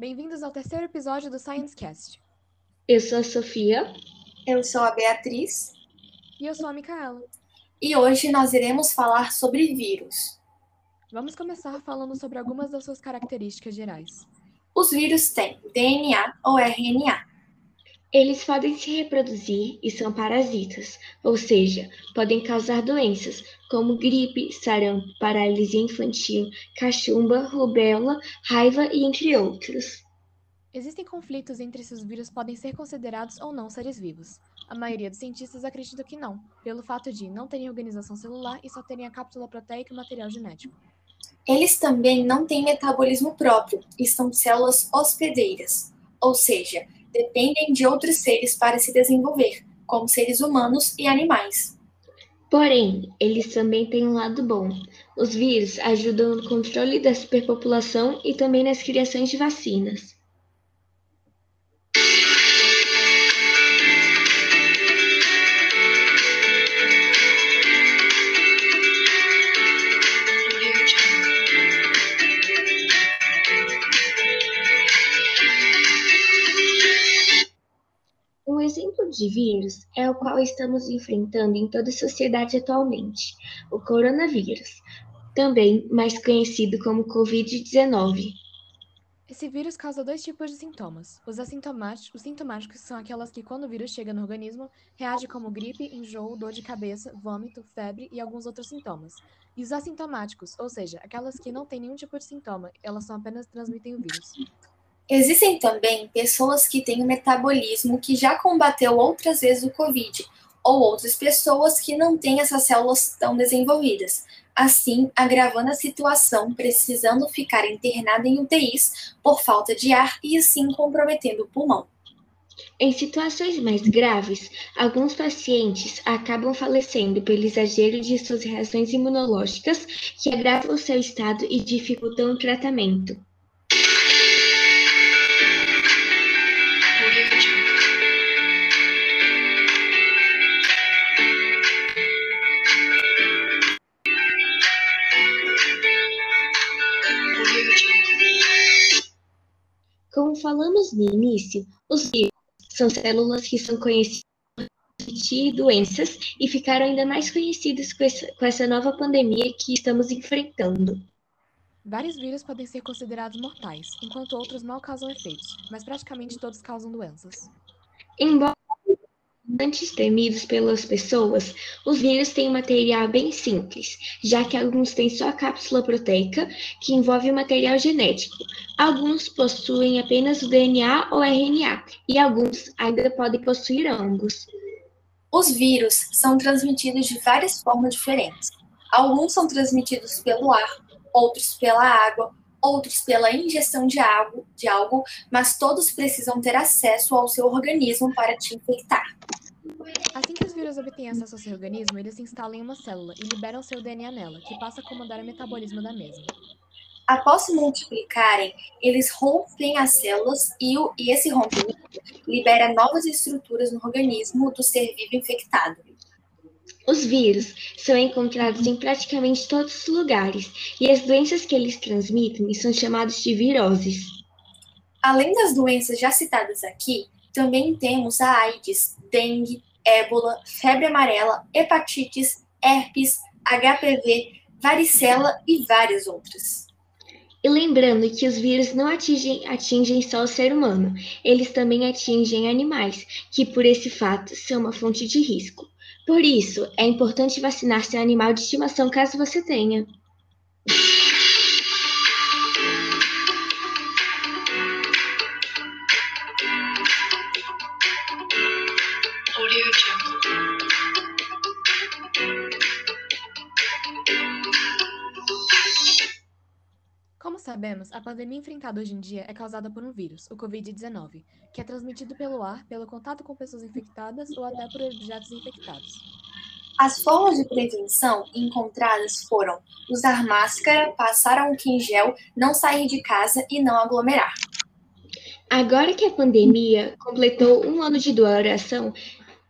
Bem-vindos ao terceiro episódio do ScienceCast. Eu sou a Sofia. Eu sou a Beatriz. E eu sou a Micaela. E hoje nós iremos falar sobre vírus. Vamos começar falando sobre algumas das suas características gerais. Os vírus têm DNA ou RNA. Eles podem se reproduzir e são parasitas, ou seja, podem causar doenças como gripe, sarampo, paralisia infantil, cachumba, rubéola, raiva e entre outros. Existem conflitos entre se os vírus podem ser considerados ou não seres vivos. A maioria dos cientistas acredita que não, pelo fato de não terem organização celular e só terem a cápsula proteica e material genético. Eles também não têm metabolismo próprio e são células hospedeiras, ou seja, dependem de outros seres para se desenvolver, como seres humanos e animais. Porém, eles também têm um lado bom. Os vírus ajudam no controle da superpopulação e também nas criações de vacinas. Um exemplo de vírus é o qual estamos enfrentando em toda a sociedade atualmente, o coronavírus, também mais conhecido como Covid-19. Esse vírus causa dois tipos de sintomas. Os assintomáticos, os sintomáticos são aquelas que, quando o vírus chega no organismo, reage como gripe, enjoo, dor de cabeça, vômito, febre e alguns outros sintomas. E os assintomáticos, ou seja, aquelas que não têm nenhum tipo de sintoma, elas só apenas transmitem o vírus. Existem também pessoas que têm um metabolismo que já combateu outras vezes o Covid, ou outras pessoas que não têm essas células tão desenvolvidas, assim agravando a situação, precisando ficar internada em UTIs por falta de ar e assim comprometendo o pulmão. Em situações mais graves, alguns pacientes acabam falecendo pelo exagero de suas reações imunológicas, que agravam o seu estado e dificultam o tratamento. Como falamos no início, os vírus são células que são conhecidas por transmitir doenças e ficaram ainda mais conhecidas com essa, com essa nova pandemia que estamos enfrentando. Vários vírus podem ser considerados mortais, enquanto outros mal causam efeitos, mas praticamente todos causam doenças. Embora antes temidos pelas pessoas, os vírus têm um material bem simples, já que alguns têm só a cápsula proteica, que envolve o material genético. Alguns possuem apenas o DNA ou RNA, e alguns ainda podem possuir ambos. Os vírus são transmitidos de várias formas diferentes. Alguns são transmitidos pelo ar, outros pela água, outros pela ingestão de algo, de algo, mas todos precisam ter acesso ao seu organismo para te infectar. Assim que os vírus obtêm acesso ao seu organismo, eles se instalam em uma célula e liberam seu DNA nela, que passa a comandar o metabolismo da mesma. Após se multiplicarem, eles rompem as células e, o, e esse rompimento libera novas estruturas no organismo do ser vivo infectado. Os vírus são encontrados em praticamente todos os lugares e as doenças que eles transmitem são chamadas de viroses. Além das doenças já citadas aqui, também temos a AIDS, dengue, ébola, febre amarela, hepatites, herpes, HPV, varicela e várias outras. E lembrando que os vírus não atingem, atingem só o ser humano, eles também atingem animais, que por esse fato são uma fonte de risco. Por isso, é importante vacinar seu animal de estimação caso você tenha. Sabemos, a pandemia enfrentada hoje em dia é causada por um vírus, o Covid-19, que é transmitido pelo ar, pelo contato com pessoas infectadas ou até por objetos infectados. As formas de prevenção encontradas foram usar máscara, passar álcool em gel, não sair de casa e não aglomerar. Agora que a pandemia completou um ano de duração,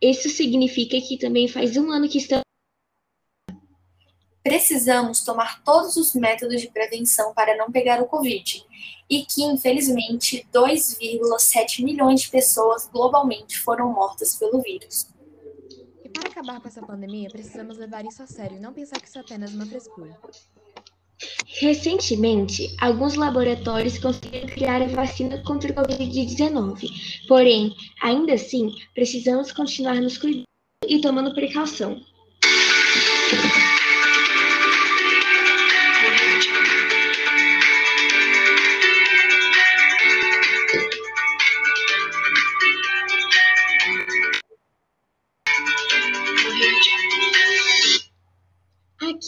isso significa que também faz um ano que estamos precisamos tomar todos os métodos de prevenção para não pegar o Covid e que, infelizmente, 2,7 milhões de pessoas globalmente foram mortas pelo vírus. E para acabar com essa pandemia, precisamos levar isso a sério e não pensar que isso é apenas uma frescura. Recentemente, alguns laboratórios conseguiram criar a vacina contra o Covid-19. Porém, ainda assim, precisamos continuar nos cuidando e tomando precaução.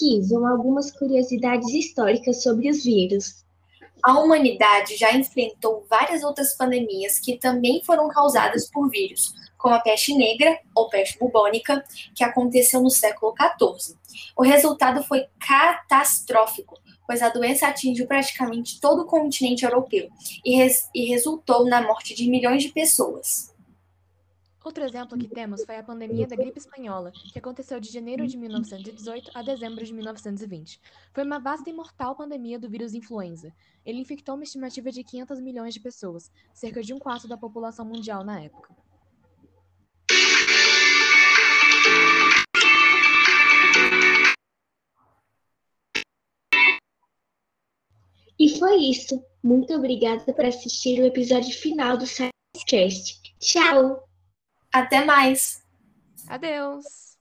Aqui algumas curiosidades históricas sobre os vírus. A humanidade já enfrentou várias outras pandemias que também foram causadas por vírus, como a peste negra ou peste bubônica, que aconteceu no século XIV. O resultado foi catastrófico, pois a doença atingiu praticamente todo o continente europeu e, res e resultou na morte de milhões de pessoas. Outro exemplo que temos foi a pandemia da gripe espanhola, que aconteceu de janeiro de 1918 a dezembro de 1920. Foi uma vasta e mortal pandemia do vírus influenza. Ele infectou uma estimativa de 500 milhões de pessoas, cerca de um quarto da população mundial na época. E foi isso. Muito obrigada por assistir o episódio final do ScienceCast. Tchau! Até mais! Adeus!